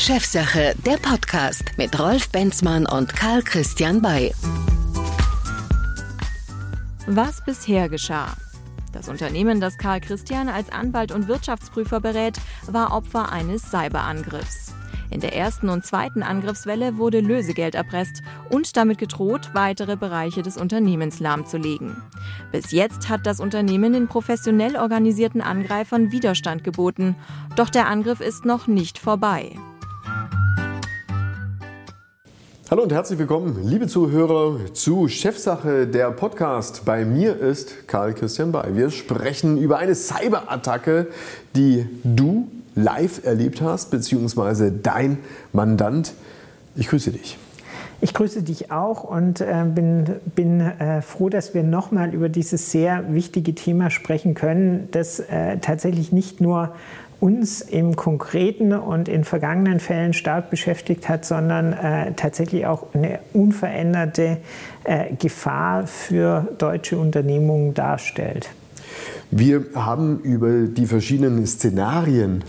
Chefsache, der Podcast mit Rolf Benzmann und Karl Christian Bay. Was bisher geschah? Das Unternehmen, das Karl Christian als Anwalt und Wirtschaftsprüfer berät, war Opfer eines Cyberangriffs. In der ersten und zweiten Angriffswelle wurde Lösegeld erpresst und damit gedroht, weitere Bereiche des Unternehmens lahmzulegen. Bis jetzt hat das Unternehmen den professionell organisierten Angreifern Widerstand geboten. Doch der Angriff ist noch nicht vorbei. Hallo und herzlich willkommen, liebe Zuhörer, zu Chefsache der Podcast. Bei mir ist Karl Christian Bay. Wir sprechen über eine Cyberattacke, die du live erlebt hast, beziehungsweise dein Mandant. Ich grüße dich. Ich grüße dich auch und äh, bin, bin äh, froh, dass wir nochmal über dieses sehr wichtige Thema sprechen können, das äh, tatsächlich nicht nur uns im Konkreten und in vergangenen Fällen stark beschäftigt hat, sondern äh, tatsächlich auch eine unveränderte äh, Gefahr für deutsche Unternehmungen darstellt. Wir haben über die verschiedenen Szenarien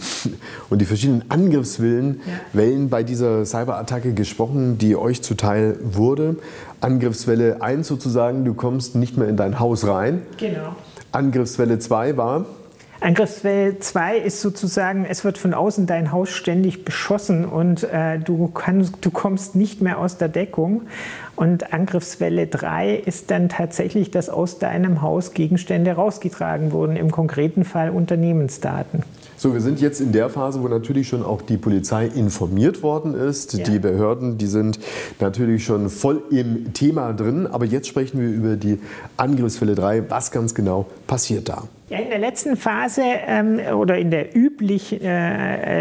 und die verschiedenen Angriffswellen ja. bei dieser Cyberattacke gesprochen, die euch zuteil wurde. Angriffswelle 1 sozusagen, du kommst nicht mehr in dein Haus rein. Genau. Angriffswelle 2 war? Angriffswelle 2 ist sozusagen, es wird von außen dein Haus ständig beschossen und äh, du, kannst, du kommst nicht mehr aus der Deckung. Und Angriffswelle 3 ist dann tatsächlich, dass aus deinem Haus Gegenstände rausgetragen wurden, im konkreten Fall Unternehmensdaten. So, wir sind jetzt in der Phase, wo natürlich schon auch die Polizei informiert worden ist. Ja. Die Behörden, die sind natürlich schon voll im Thema drin. Aber jetzt sprechen wir über die Angriffsfälle 3. Was ganz genau passiert da? Ja, in der letzten Phase ähm, oder in der üblich äh,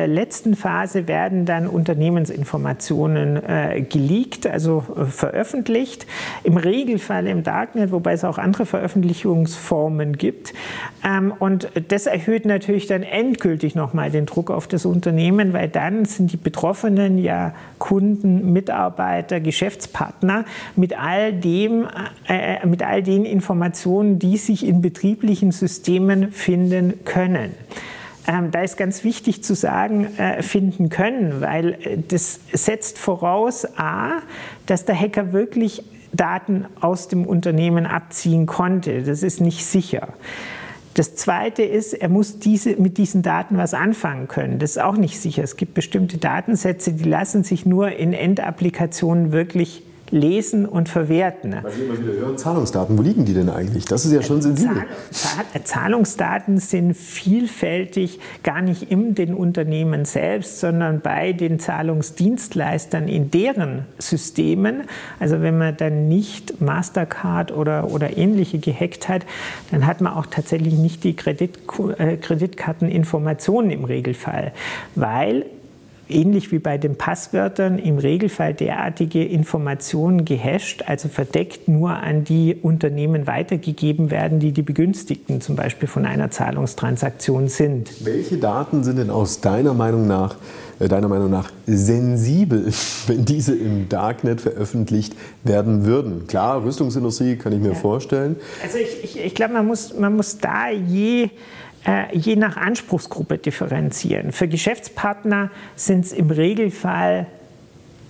äh, letzten Phase werden dann Unternehmensinformationen äh, geleakt, also äh, veröffentlicht. Im Regelfall im Darknet, wobei es auch andere Veröffentlichungsformen gibt. Ähm, und das erhöht natürlich dann endgültig nochmal den Druck auf das Unternehmen, weil dann sind die Betroffenen ja Kunden, Mitarbeiter, Geschäftspartner mit all dem, äh, äh, mit all den Informationen, die sich in betrieblichen Systemen Themen finden können. Ähm, da ist ganz wichtig zu sagen, äh, finden können, weil äh, das setzt voraus, a, dass der Hacker wirklich Daten aus dem Unternehmen abziehen konnte. Das ist nicht sicher. Das Zweite ist, er muss diese, mit diesen Daten was anfangen können. Das ist auch nicht sicher. Es gibt bestimmte Datensätze, die lassen sich nur in Endapplikationen wirklich lesen und verwerten. Weil wir immer wieder hören, Zahlungsdaten, wo liegen die denn eigentlich? Das ist ja schon sensibel. Zahlungsdaten sind vielfältig gar nicht in den Unternehmen selbst, sondern bei den Zahlungsdienstleistern in deren Systemen. Also wenn man dann nicht Mastercard oder, oder ähnliche gehackt hat, dann hat man auch tatsächlich nicht die Kredit, äh, Kreditkarteninformationen im Regelfall, weil ähnlich wie bei den Passwörtern im Regelfall derartige Informationen gehasht, also verdeckt nur an die Unternehmen weitergegeben werden, die die Begünstigten zum Beispiel von einer Zahlungstransaktion sind. Welche Daten sind denn aus deiner Meinung nach äh, deiner Meinung nach sensibel, wenn diese im Darknet veröffentlicht werden würden? Klar, Rüstungsindustrie kann ich mir ja. vorstellen. Also ich, ich, ich glaube, man muss, man muss da je je nach Anspruchsgruppe differenzieren. Für Geschäftspartner sind es im Regelfall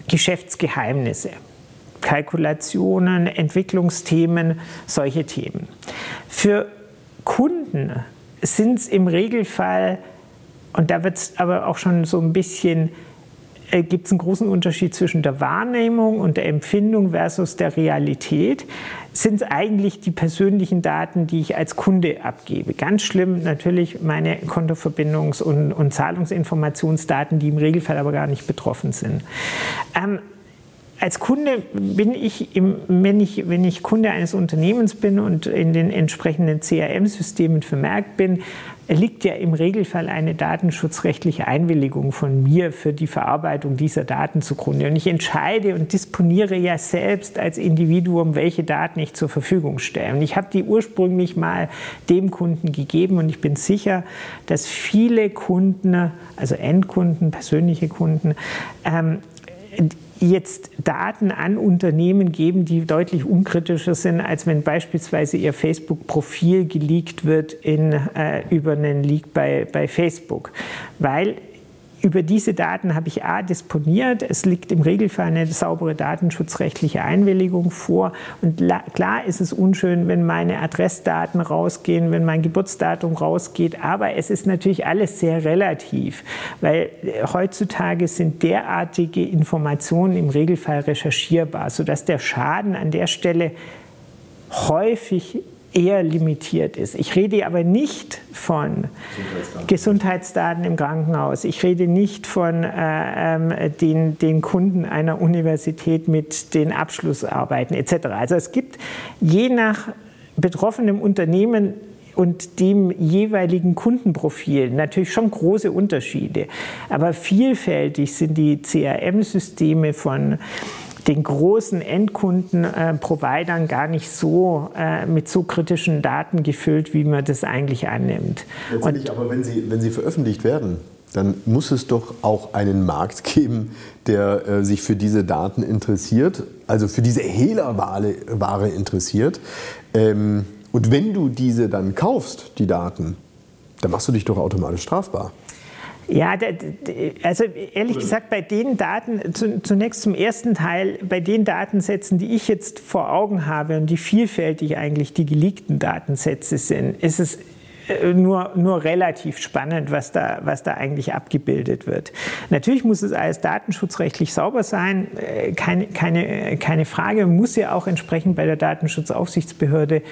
Geschäftsgeheimnisse. Kalkulationen, Entwicklungsthemen, solche Themen. Für Kunden sind es im Regelfall, und da wird es aber auch schon so ein bisschen äh, gibt es einen großen Unterschied zwischen der Wahrnehmung und der Empfindung versus der Realität. Sind es eigentlich die persönlichen Daten, die ich als Kunde abgebe? Ganz schlimm natürlich meine Kontoverbindungs- und, und Zahlungsinformationsdaten, die im Regelfall aber gar nicht betroffen sind. Ähm, als Kunde bin ich, im, wenn ich, wenn ich Kunde eines Unternehmens bin und in den entsprechenden CRM-Systemen vermerkt bin, liegt ja im Regelfall eine datenschutzrechtliche Einwilligung von mir für die Verarbeitung dieser Daten zugrunde. Und ich entscheide und disponiere ja selbst als Individuum, welche Daten ich zur Verfügung stelle. Und ich habe die ursprünglich mal dem Kunden gegeben und ich bin sicher, dass viele Kunden, also Endkunden, persönliche Kunden, ähm, jetzt Daten an Unternehmen geben, die deutlich unkritischer sind, als wenn beispielsweise ihr Facebook-Profil geleakt wird in, äh, über einen Leak bei, bei Facebook. Weil über diese Daten habe ich A disponiert. Es liegt im Regelfall eine saubere datenschutzrechtliche Einwilligung vor. Und klar ist es unschön, wenn meine Adressdaten rausgehen, wenn mein Geburtsdatum rausgeht. Aber es ist natürlich alles sehr relativ, weil äh, heutzutage sind derartige Informationen im Regelfall recherchierbar, sodass der Schaden an der Stelle häufig eher limitiert ist. Ich rede aber nicht von Gesundheitsdaten, Gesundheitsdaten im Krankenhaus. Ich rede nicht von äh, ähm, den, den Kunden einer Universität mit den Abschlussarbeiten etc. Also es gibt je nach betroffenem Unternehmen und dem jeweiligen Kundenprofil natürlich schon große Unterschiede. Aber vielfältig sind die CRM-Systeme von den großen Endkunden-Providern äh, gar nicht so äh, mit so kritischen Daten gefüllt, wie man das eigentlich annimmt. Letztendlich, aber wenn sie, wenn sie veröffentlicht werden, dann muss es doch auch einen Markt geben, der äh, sich für diese Daten interessiert, also für diese Hehlerware interessiert. Ähm, und wenn du diese dann kaufst, die Daten, dann machst du dich doch automatisch strafbar. Ja, also ehrlich gesagt, bei den Daten, zunächst zum ersten Teil, bei den Datensätzen, die ich jetzt vor Augen habe und die vielfältig eigentlich die geleakten Datensätze sind, ist es äh, nur, nur relativ spannend, was da, was da eigentlich abgebildet wird. Natürlich muss es alles datenschutzrechtlich sauber sein, äh, keine, keine, keine Frage, muss ja auch entsprechend bei der Datenschutzaufsichtsbehörde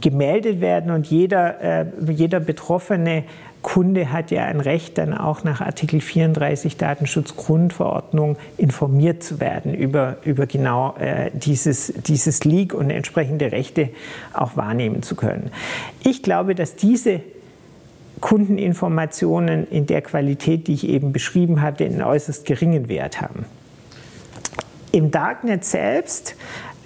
gemeldet werden und jeder, äh, jeder Betroffene Kunde hat ja ein Recht, dann auch nach Artikel 34 Datenschutzgrundverordnung informiert zu werden über, über genau äh, dieses, dieses Leak und entsprechende Rechte auch wahrnehmen zu können. Ich glaube, dass diese Kundeninformationen in der Qualität, die ich eben beschrieben habe, einen äußerst geringen Wert haben. Im Darknet selbst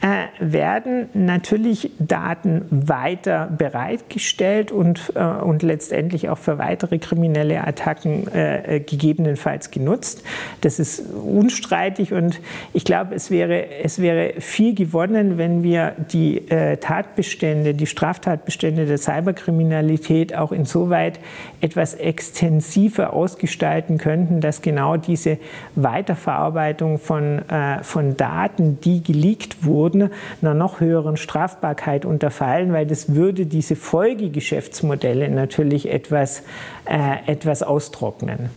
äh, werden natürlich Daten weiter bereitgestellt und, äh, und letztendlich auch für weitere kriminelle Attacken äh, gegebenenfalls genutzt. Das ist unstreitig und ich glaube, es wäre, es wäre viel gewonnen, wenn wir die Tatbestände, die Straftatbestände der Cyberkriminalität auch insoweit etwas extensiver ausgestalten könnten, dass genau diese Weiterverarbeitung von, von Daten, die geleakt wurden, Methoden einer noch höheren Strafbarkeit unterfallen, weil das würde diese Folgegeschäftsmodelle natürlich etwas, äh, etwas austrocknen.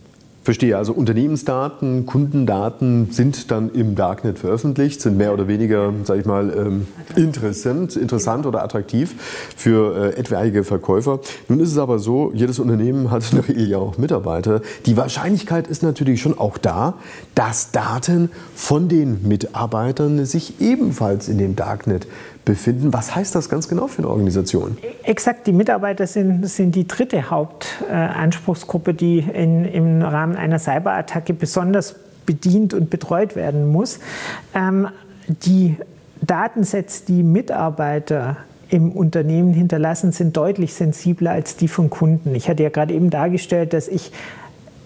Verstehe, also Unternehmensdaten, Kundendaten sind dann im Darknet veröffentlicht, sind mehr oder weniger, sage ich mal, ähm, interessant, interessant oder attraktiv für äh, etwaige Verkäufer. Nun ist es aber so, jedes Unternehmen hat in der Regel ja auch Mitarbeiter. Die Wahrscheinlichkeit ist natürlich schon auch da, dass Daten von den Mitarbeitern sich ebenfalls in dem Darknet befinden. Was heißt das ganz genau für eine Organisation? Exakt, die Mitarbeiter sind, sind die dritte Hauptanspruchsgruppe, die in, im Rahmen einer Cyberattacke besonders bedient und betreut werden muss. Ähm, die Datensets, die Mitarbeiter im Unternehmen hinterlassen, sind deutlich sensibler als die von Kunden. Ich hatte ja gerade eben dargestellt, dass ich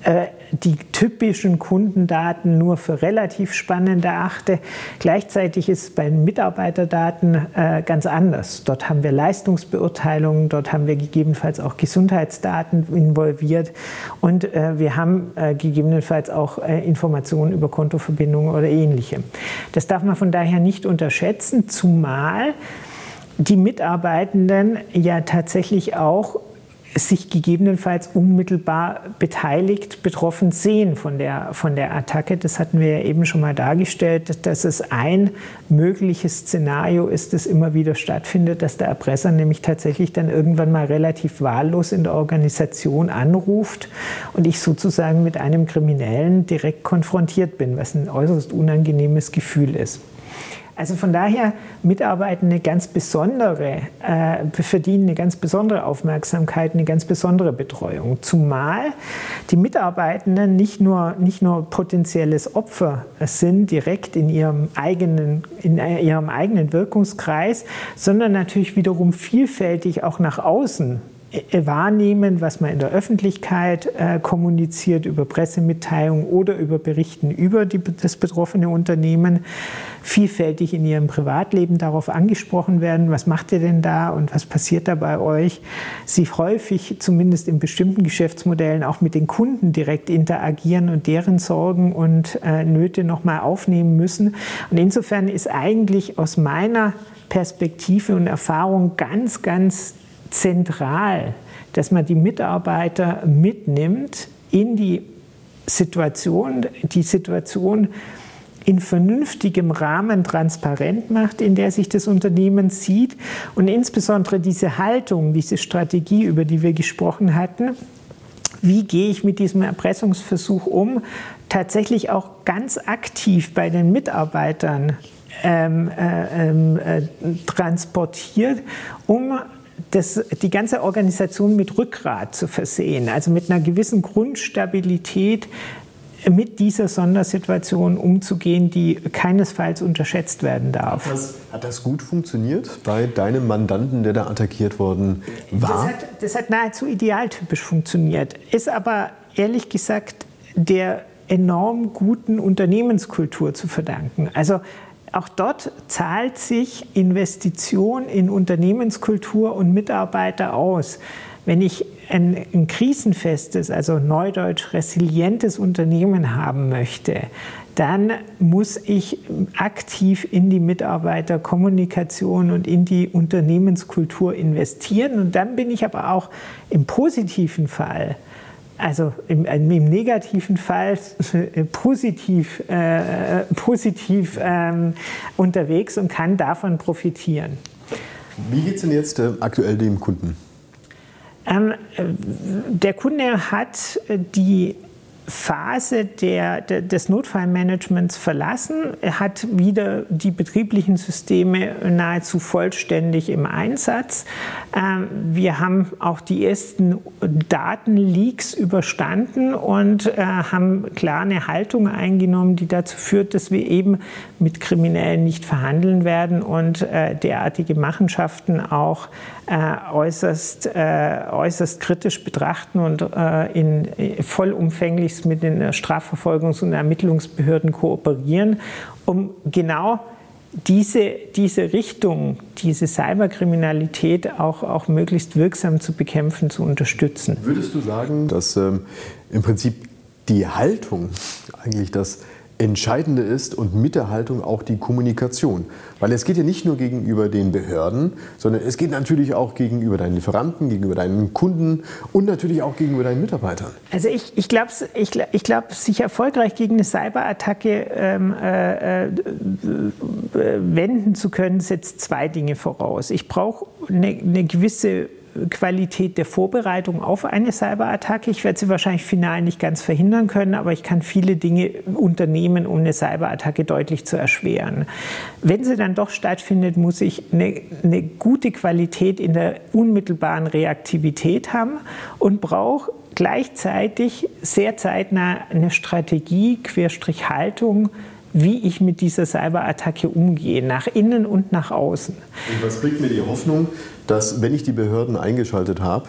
äh, die typischen Kundendaten nur für relativ spannend erachte. Gleichzeitig ist es bei den Mitarbeiterdaten äh, ganz anders. Dort haben wir Leistungsbeurteilungen, dort haben wir gegebenenfalls auch Gesundheitsdaten involviert und äh, wir haben gegebenenfalls auch Informationen über Kontoverbindungen oder ähnliche. Das darf man von daher nicht unterschätzen, zumal die Mitarbeitenden ja tatsächlich auch sich gegebenenfalls unmittelbar beteiligt, betroffen sehen von der, von der Attacke. Das hatten wir ja eben schon mal dargestellt, dass es ein mögliches Szenario ist, das immer wieder stattfindet, dass der Erpresser nämlich tatsächlich dann irgendwann mal relativ wahllos in der Organisation anruft und ich sozusagen mit einem Kriminellen direkt konfrontiert bin, was ein äußerst unangenehmes Gefühl ist. Also von daher Mitarbeitende ganz besondere, äh, verdienen eine ganz besondere Aufmerksamkeit, eine ganz besondere Betreuung. Zumal die Mitarbeitenden nicht nur, nicht nur potenzielles Opfer sind direkt in ihrem eigenen, in ihrem eigenen Wirkungskreis, sondern natürlich wiederum vielfältig auch nach außen wahrnehmen, was man in der Öffentlichkeit äh, kommuniziert, über Pressemitteilungen oder über Berichten über die, das betroffene Unternehmen, vielfältig in ihrem Privatleben darauf angesprochen werden, was macht ihr denn da und was passiert da bei euch, sie häufig zumindest in bestimmten Geschäftsmodellen auch mit den Kunden direkt interagieren und deren Sorgen und äh, Nöte nochmal aufnehmen müssen. Und insofern ist eigentlich aus meiner Perspektive und Erfahrung ganz, ganz zentral, dass man die Mitarbeiter mitnimmt in die Situation, die Situation in vernünftigem Rahmen transparent macht, in der sich das Unternehmen sieht und insbesondere diese Haltung, diese Strategie, über die wir gesprochen hatten, wie gehe ich mit diesem Erpressungsversuch um, tatsächlich auch ganz aktiv bei den Mitarbeitern ähm, äh, ähm, äh, transportiert, um das, die ganze Organisation mit Rückgrat zu versehen, also mit einer gewissen Grundstabilität mit dieser Sondersituation umzugehen, die keinesfalls unterschätzt werden darf. Hat das, hat das gut funktioniert bei deinem Mandanten, der da attackiert worden war? Das hat, das hat nahezu idealtypisch funktioniert, ist aber ehrlich gesagt der enorm guten Unternehmenskultur zu verdanken. Also auch dort zahlt sich Investition in Unternehmenskultur und Mitarbeiter aus. Wenn ich ein, ein, krisenfestes, also neudeutsch resilientes Unternehmen haben möchte, dann muss ich aktiv in die Mitarbeiterkommunikation und in die Unternehmenskultur investieren. Und dann bin ich aber auch im positiven Fall also im, im negativen Fall äh, positiv, äh, positiv ähm, unterwegs und kann davon profitieren. Wie geht es denn jetzt äh, aktuell dem Kunden? Ähm, äh, der Kunde hat äh, die Phase der, der, des Notfallmanagements verlassen. Er hat wieder die betrieblichen Systeme nahezu vollständig im Einsatz. Ähm, wir haben auch die ersten Datenleaks überstanden und äh, haben klar eine Haltung eingenommen, die dazu führt, dass wir eben mit Kriminellen nicht verhandeln werden und äh, derartige Machenschaften auch äh, äußerst, äußerst kritisch betrachten und in vollumfänglich mit den äh, Strafverfolgungs- und Ermittlungsbehörden kooperieren, um genau diese, diese Richtung, diese Cyberkriminalität auch, auch möglichst wirksam zu bekämpfen, zu unterstützen. Würdest du sagen, dass ähm, im Prinzip die Haltung eigentlich das Entscheidende ist und mit der Haltung auch die Kommunikation. Weil es geht ja nicht nur gegenüber den Behörden, sondern es geht natürlich auch gegenüber deinen Lieferanten, gegenüber deinen Kunden und natürlich auch gegenüber deinen Mitarbeitern. Also ich, ich glaube, ich, ich glaub, sich erfolgreich gegen eine Cyberattacke ähm, äh, äh, wenden zu können, setzt zwei Dinge voraus. Ich brauche eine, eine gewisse Qualität der Vorbereitung auf eine Cyberattacke. Ich werde sie wahrscheinlich final nicht ganz verhindern können, aber ich kann viele Dinge unternehmen, um eine Cyberattacke deutlich zu erschweren. Wenn sie dann doch stattfindet, muss ich eine, eine gute Qualität in der unmittelbaren Reaktivität haben und brauche gleichzeitig sehr zeitnah eine Strategie, Querstrich Haltung, wie ich mit dieser Cyberattacke umgehe, nach innen und nach außen. Und was bringt mir die Hoffnung, dass, wenn ich die Behörden eingeschaltet habe,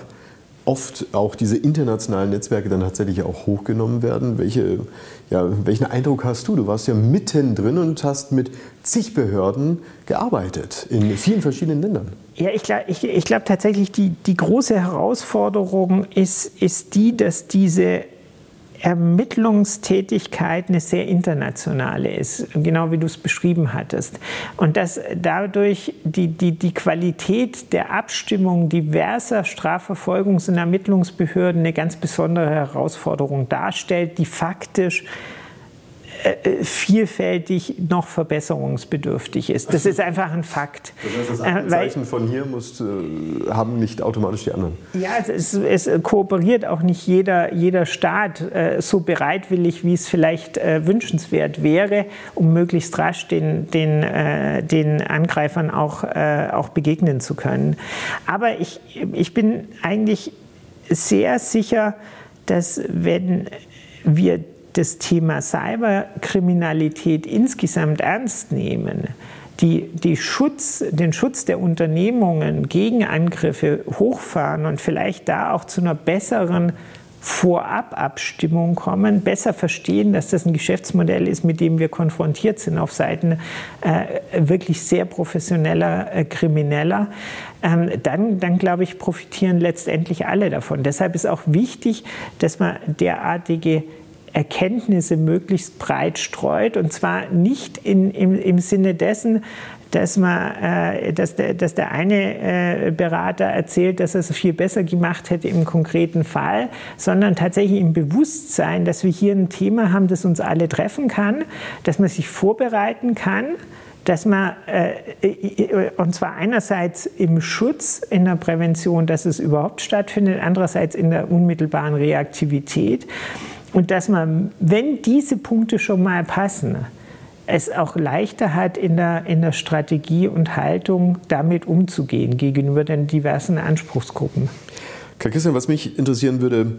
oft auch diese internationalen Netzwerke dann tatsächlich auch hochgenommen werden. Welche, ja, welchen Eindruck hast du? Du warst ja mittendrin und hast mit zig Behörden gearbeitet in vielen verschiedenen Ländern. Ja, ich glaube ich, ich glaub tatsächlich, die, die große Herausforderung ist, ist die, dass diese Ermittlungstätigkeit eine sehr internationale ist, genau wie du es beschrieben hattest. Und dass dadurch die, die, die Qualität der Abstimmung diverser Strafverfolgungs- und Ermittlungsbehörden eine ganz besondere Herausforderung darstellt, die faktisch vielfältig noch verbesserungsbedürftig ist. Das ist einfach ein Fakt. Das heißt, das äh, Zeichen von hier muss, äh, haben nicht automatisch die anderen. Ja, es, es, kooperiert auch nicht jeder, jeder Staat äh, so bereitwillig, wie es vielleicht äh, wünschenswert wäre, um möglichst rasch den, den, äh, den Angreifern auch, auch begegnen zu können. Aber ich, ich bin eigentlich sehr sicher, dass wenn wir das Thema Cyberkriminalität insgesamt ernst nehmen, die, die Schutz, den Schutz der Unternehmungen gegen Angriffe hochfahren und vielleicht da auch zu einer besseren Vorababstimmung kommen, besser verstehen, dass das ein Geschäftsmodell ist, mit dem wir konfrontiert sind auf Seiten äh, wirklich sehr professioneller äh, Krimineller, ähm, dann, dann glaube ich, profitieren letztendlich alle davon. Deshalb ist auch wichtig, dass man derartige Erkenntnisse möglichst breit streut und zwar nicht in, im, im Sinne dessen, dass, man, äh, dass, der, dass der eine äh, Berater erzählt, dass er es viel besser gemacht hätte im konkreten Fall, sondern tatsächlich im Bewusstsein, dass wir hier ein Thema haben, das uns alle treffen kann, dass man sich vorbereiten kann, dass man, äh, und zwar einerseits im Schutz, in der Prävention, dass es überhaupt stattfindet, andererseits in der unmittelbaren Reaktivität. Und dass man, wenn diese Punkte schon mal passen, es auch leichter hat, in der, in der Strategie und Haltung damit umzugehen gegenüber den diversen Anspruchsgruppen. Herr Christian, was mich interessieren würde,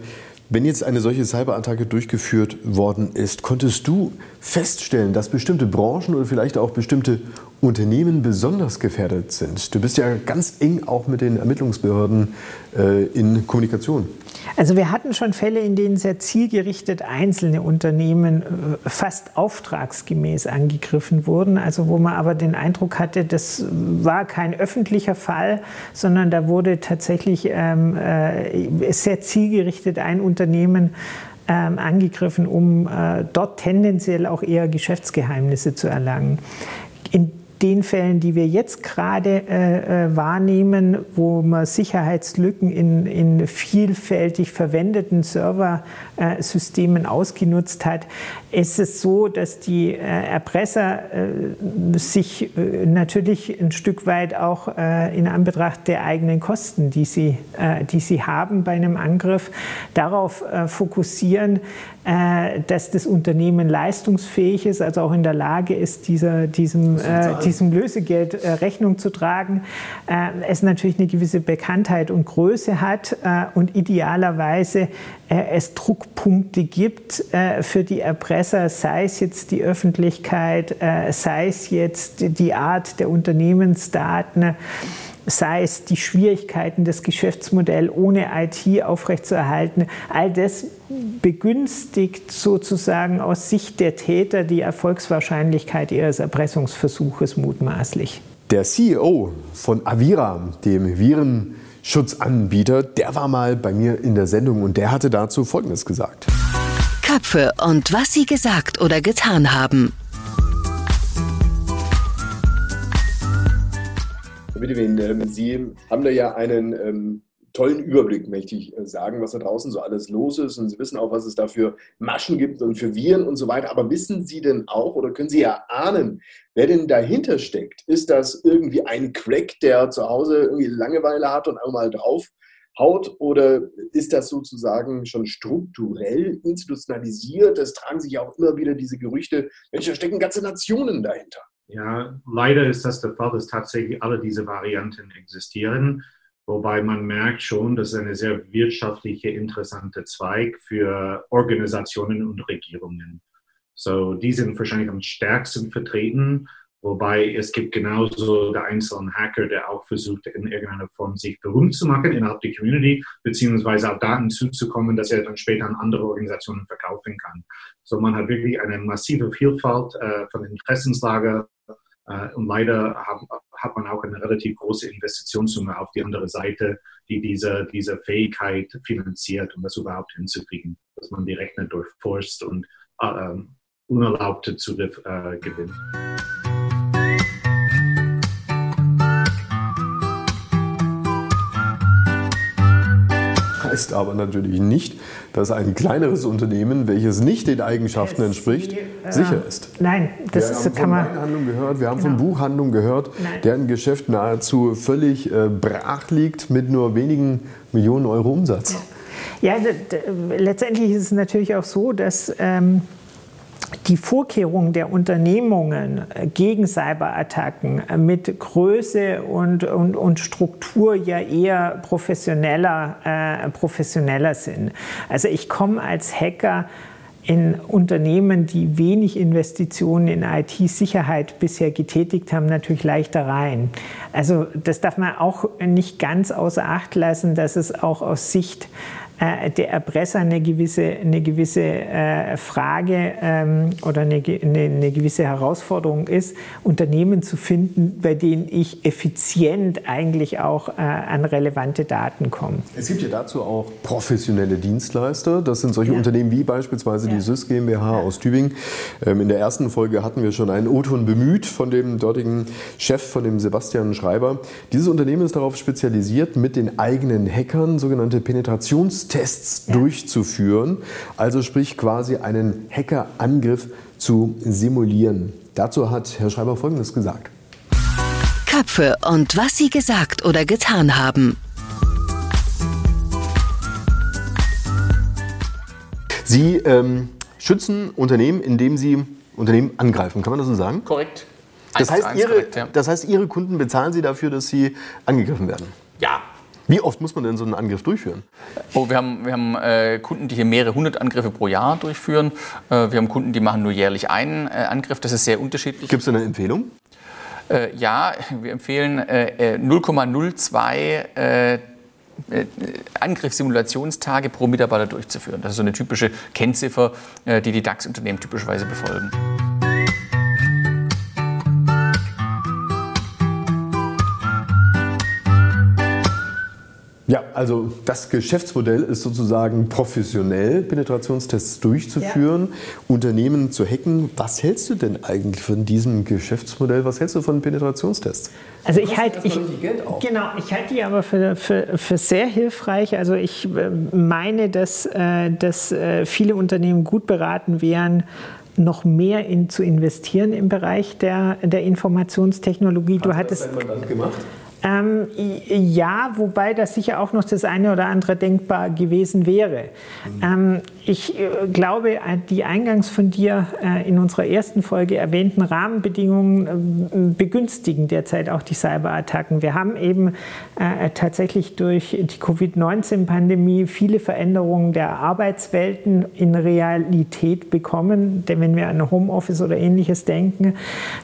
wenn jetzt eine solche Cyberattacke durchgeführt worden ist, konntest du feststellen, dass bestimmte Branchen oder vielleicht auch bestimmte Unternehmen besonders gefährdet sind? Du bist ja ganz eng auch mit den Ermittlungsbehörden äh, in Kommunikation. Also wir hatten schon Fälle, in denen sehr zielgerichtet einzelne Unternehmen äh, fast auftragsgemäß angegriffen wurden, also wo man aber den Eindruck hatte, das war kein öffentlicher Fall, sondern da wurde tatsächlich ähm, äh, sehr zielgerichtet ein Unternehmen ähm, angegriffen, um äh, dort tendenziell auch eher Geschäftsgeheimnisse zu erlangen. In den Fällen, die wir jetzt gerade äh, äh, wahrnehmen, wo man Sicherheitslücken in, in vielfältig verwendeten Serversystemen ausgenutzt hat, ist es so, dass die äh, Erpresser äh, sich äh, natürlich ein Stück weit auch äh, in Anbetracht der eigenen Kosten, die sie, die sie haben bei einem Angriff, darauf fokussieren, dass das Unternehmen leistungsfähig ist, also auch in der Lage ist, dieser, diesem, diesem Lösegeld äh, Rechnung zu tragen, äh, es natürlich eine gewisse Bekanntheit und Größe hat äh, und idealerweise es Druckpunkte gibt für die Erpresser, sei es jetzt die Öffentlichkeit, sei es jetzt die Art der Unternehmensdaten sei es die Schwierigkeiten, das Geschäftsmodell ohne IT aufrechtzuerhalten. All das begünstigt sozusagen aus Sicht der Täter die Erfolgswahrscheinlichkeit ihres Erpressungsversuches mutmaßlich. Der CEO von Avira, dem Virenschutzanbieter, der war mal bei mir in der Sendung und der hatte dazu Folgendes gesagt. Köpfe und was sie gesagt oder getan haben. bitte wen, ähm, Sie haben da ja einen ähm, tollen Überblick, möchte ich äh, sagen, was da draußen so alles los ist. Und Sie wissen auch, was es da für Maschen gibt und für Viren und so weiter. Aber wissen Sie denn auch oder können Sie erahnen, wer denn dahinter steckt? Ist das irgendwie ein Crack, der zu Hause irgendwie Langeweile hat und einmal drauf haut? Oder ist das sozusagen schon strukturell institutionalisiert? Es tragen sich ja auch immer wieder diese Gerüchte, Mensch, da stecken ganze Nationen dahinter. Ja, leider ist das der Fall, dass tatsächlich alle diese Varianten existieren, wobei man merkt schon, dass eine sehr wirtschaftliche, interessante Zweig für Organisationen und Regierungen. So, die sind wahrscheinlich am stärksten vertreten Wobei es gibt genauso der einzelne Hacker, der auch versucht, in irgendeiner Form sich berühmt zu machen innerhalb der Community, beziehungsweise auch Daten zuzukommen, dass er dann später an andere Organisationen verkaufen kann. So man hat wirklich eine massive Vielfalt äh, von Interessenslage äh, und leider hat, hat man auch eine relativ große Investitionssumme auf die andere Seite, die diese, diese Fähigkeit finanziert, um das überhaupt hinzukriegen, dass man die Rechner durchforscht und äh, unerlaubte Zugriff äh, gewinnt. Heißt aber natürlich nicht, dass ein kleineres Unternehmen, welches nicht den Eigenschaften entspricht, äh, sicher ist. Nein, das wir haben kann man. Weinhandlung gehört, wir haben genau. von Buchhandlung gehört, Nein. deren Geschäft nahezu völlig äh, brach liegt mit nur wenigen Millionen Euro Umsatz. Ja, letztendlich ist es natürlich auch so, dass. Ähm, die Vorkehrungen der Unternehmungen gegen Cyberattacken mit Größe und, und, und Struktur ja eher professioneller, äh, professioneller sind. Also ich komme als Hacker in Unternehmen, die wenig Investitionen in IT-Sicherheit bisher getätigt haben, natürlich leichter rein. Also das darf man auch nicht ganz außer Acht lassen, dass es auch aus Sicht äh, der Erpresser eine gewisse, eine gewisse äh, Frage ähm, oder eine, eine, eine, gewisse Herausforderung ist, Unternehmen zu finden, bei denen ich effizient eigentlich auch äh, an relevante Daten komme. Es gibt ja dazu auch professionelle Dienstleister. Das sind solche ja. Unternehmen wie beispielsweise ja. die SYS GmbH ja. aus Tübingen. Ähm, in der ersten Folge hatten wir schon einen O-Ton bemüht von dem dortigen Chef, von dem Sebastian Schreiber. Dieses Unternehmen ist darauf spezialisiert, mit den eigenen Hackern sogenannte Penetrations Tests ja. durchzuführen, also sprich quasi einen Hackerangriff zu simulieren. Dazu hat Herr Schreiber Folgendes gesagt. Köpfe und was sie gesagt oder getan haben. Sie ähm, schützen Unternehmen, indem Sie Unternehmen angreifen. Kann man das so sagen? Korrekt. Das heißt, Ihre, korrekt, ja. das heißt, Ihre Kunden bezahlen Sie dafür, dass Sie angegriffen werden? Ja, wie oft muss man denn so einen Angriff durchführen? Oh, wir haben, wir haben äh, Kunden, die hier mehrere hundert Angriffe pro Jahr durchführen. Äh, wir haben Kunden, die machen nur jährlich einen äh, Angriff. Das ist sehr unterschiedlich. Gibt es eine Empfehlung? Äh, ja, wir empfehlen 0,02 äh, äh, Angriffssimulationstage pro Mitarbeiter durchzuführen. Das ist so eine typische Kennziffer, die die DAX-Unternehmen typischerweise befolgen. Also das Geschäftsmodell ist sozusagen professionell Penetrationstests durchzuführen, ja. Unternehmen zu hacken. Was hältst du denn eigentlich von diesem Geschäftsmodell? Was hältst du von Penetrationstests? Also ich halte ich, genau, ich halte die aber für, für, für sehr hilfreich. Also ich äh, meine, dass, äh, dass äh, viele Unternehmen gut beraten wären, noch mehr in, zu investieren im Bereich der, der Informationstechnologie. Hast du hattest das Mandant gemacht? Ähm, ja, wobei das sicher auch noch das eine oder andere denkbar gewesen wäre. Mhm. Ähm, ich äh, glaube, äh, die eingangs von dir äh, in unserer ersten Folge erwähnten Rahmenbedingungen äh, begünstigen derzeit auch die Cyberattacken. Wir haben eben äh, tatsächlich durch die Covid-19-Pandemie viele Veränderungen der Arbeitswelten in Realität bekommen, denn wenn wir an Homeoffice oder ähnliches denken.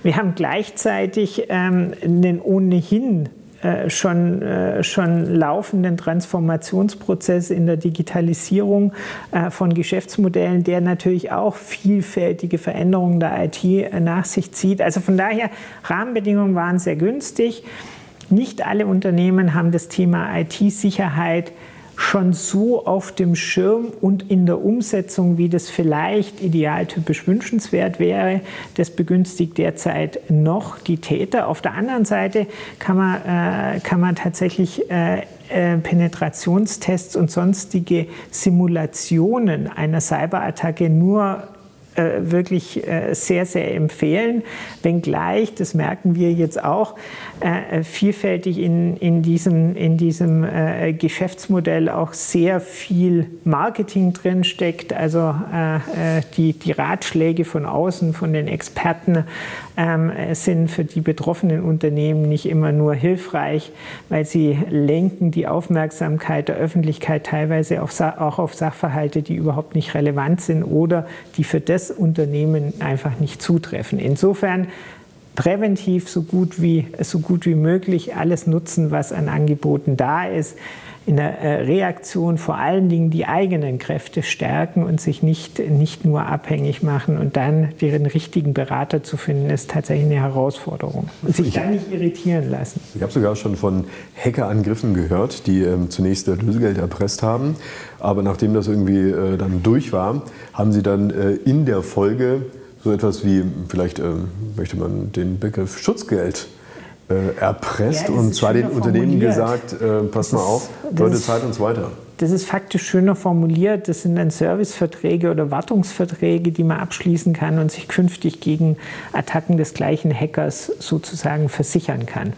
Wir haben gleichzeitig ähm, einen ohnehin äh, schon, äh, schon laufenden Transformationsprozess in der Digitalisierung äh, von Geschäftsmodellen, der natürlich auch vielfältige Veränderungen der IT nach sich zieht. Also von daher, Rahmenbedingungen waren sehr günstig. Nicht alle Unternehmen haben das Thema IT-Sicherheit schon so auf dem Schirm und in der Umsetzung, wie das vielleicht idealtypisch wünschenswert wäre. Das begünstigt derzeit noch die Täter. Auf der anderen Seite kann man, äh, kann man tatsächlich äh, äh Penetrationstests und sonstige Simulationen einer Cyberattacke nur äh, wirklich äh, sehr, sehr empfehlen. Wenngleich, das merken wir jetzt auch, äh, vielfältig in, in diesem, in diesem Geschäftsmodell auch sehr viel Marketing drin steckt. Also die, die Ratschläge von außen, von den Experten ähm, sind für die betroffenen Unternehmen nicht immer nur hilfreich, weil sie lenken die Aufmerksamkeit der Öffentlichkeit teilweise auch auf Sachverhalte, die überhaupt nicht relevant sind oder die für das Unternehmen einfach nicht zutreffen. Insofern präventiv so gut wie, so gut wie möglich alles nutzen, was an Angeboten da ist. In der äh, Reaktion vor allen Dingen die eigenen Kräfte stärken und sich nicht, nicht nur abhängig machen und dann den richtigen Berater zu finden, ist tatsächlich eine Herausforderung. Und sich dann nicht irritieren lassen. Ich habe sogar schon von Hackerangriffen gehört, die ähm, zunächst Lösegeld erpresst haben. Aber nachdem das irgendwie äh, dann durch war, haben sie dann äh, in der Folge so etwas wie, vielleicht äh, möchte man den Begriff Schutzgeld äh, erpresst ja, und zwar den Unternehmen gesagt, äh, pass mal auf, Leute, zahlt uns weiter. Das ist faktisch schöner formuliert. Das sind dann Serviceverträge oder Wartungsverträge, die man abschließen kann und sich künftig gegen Attacken des gleichen Hackers sozusagen versichern kann.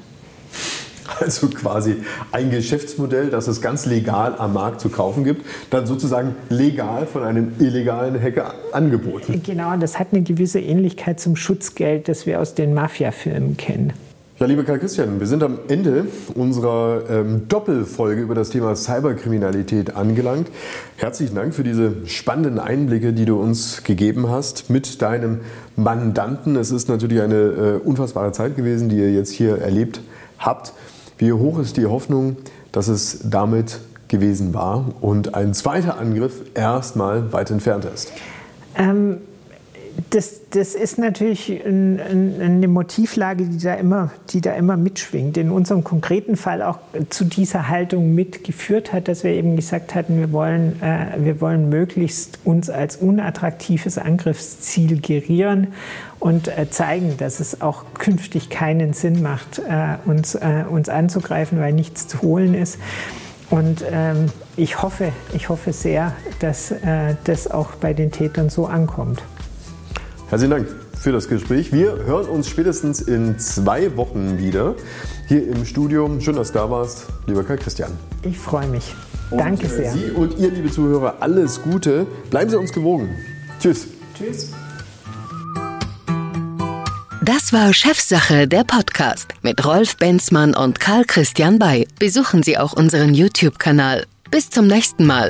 Also quasi ein Geschäftsmodell, das es ganz legal am Markt zu kaufen gibt, dann sozusagen legal von einem illegalen Hacker angeboten. Genau, das hat eine gewisse Ähnlichkeit zum Schutzgeld, das wir aus den Mafia-Filmen kennen. Ja, lieber Karl Christian, wir sind am Ende unserer ähm, Doppelfolge über das Thema Cyberkriminalität angelangt. Herzlichen Dank für diese spannenden Einblicke, die du uns gegeben hast mit deinem Mandanten. Es ist natürlich eine äh, unfassbare Zeit gewesen, die ihr jetzt hier erlebt habt. Wie hoch ist die Hoffnung, dass es damit gewesen war und ein zweiter Angriff erstmal weit entfernt ist? Ähm das, das ist natürlich ein, ein, eine Motivlage, die da, immer, die da immer mitschwingt. In unserem konkreten Fall auch zu dieser Haltung mitgeführt hat, dass wir eben gesagt hatten, wir wollen, äh, wir wollen möglichst uns als unattraktives Angriffsziel gerieren und äh, zeigen, dass es auch künftig keinen Sinn macht, äh, uns, äh, uns anzugreifen, weil nichts zu holen ist. Und ähm, ich, hoffe, ich hoffe sehr, dass äh, das auch bei den Tätern so ankommt. Herzlichen Dank für das Gespräch. Wir hören uns spätestens in zwei Wochen wieder hier im Studio. Schön, dass du da warst, lieber Karl Christian. Ich freue mich. Und Danke sehr. Sie und ihr, liebe Zuhörer, alles Gute. Bleiben Sie uns gewogen. Tschüss. Tschüss. Das war Chefsache, der Podcast mit Rolf Benzmann und Karl Christian Bay. Besuchen Sie auch unseren YouTube-Kanal. Bis zum nächsten Mal.